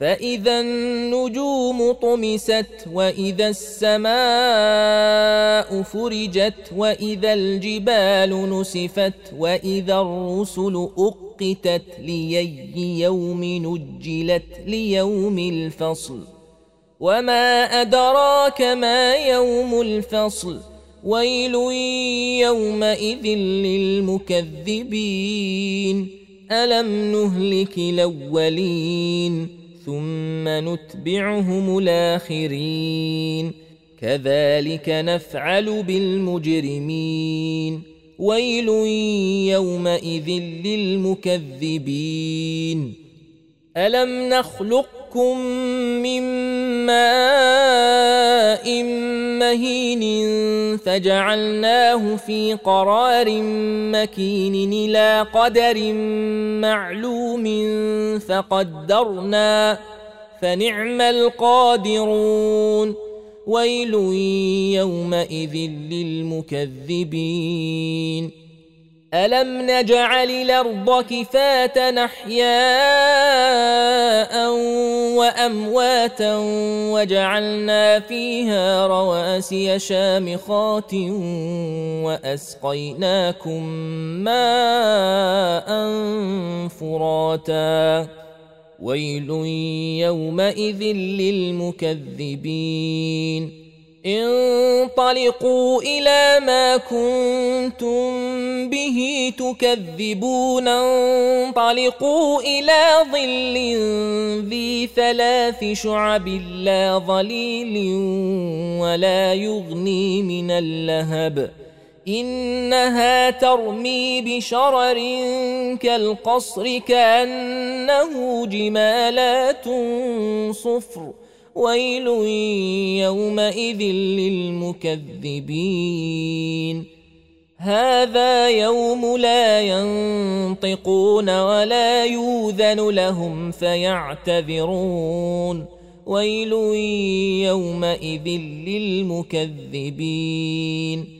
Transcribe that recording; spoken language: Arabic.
فإذا النجوم طمست وإذا السماء فرجت وإذا الجبال نسفت وإذا الرسل أقتت ليي يوم نجلت ليوم الفصل وما أدراك ما يوم الفصل ويل يومئذ للمكذبين ألم نهلك الأولين ثم نتبعهم الاخرين كذلك نفعل بالمجرمين ويل يومئذ للمكذبين الم نخلقكم من ماء مهين فجعلناه في قرار مكين إلى قدر معلوم فقدرنا فنعم القادرون. ويل يومئذ للمكذبين. ألم نجعل الأرض كفاه أحياء وأمواتا وجعلنا فيها رواسي شامخات وأسقيناكم ماء فراتا. ويل يومئذ للمكذبين. انطلقوا إلى ما كنتم به تكذبون. انطلقوا إلى ظل ذي ثلاث شعب لا ظليل ولا يغني من اللهب. إنها ترمي بشرر كالقصر كأنه جمالات صفر. ويل يومئذ للمكذبين. هذا يوم لا ينطقون ولا يوذن لهم فيعتذرون. ويل يومئذ للمكذبين.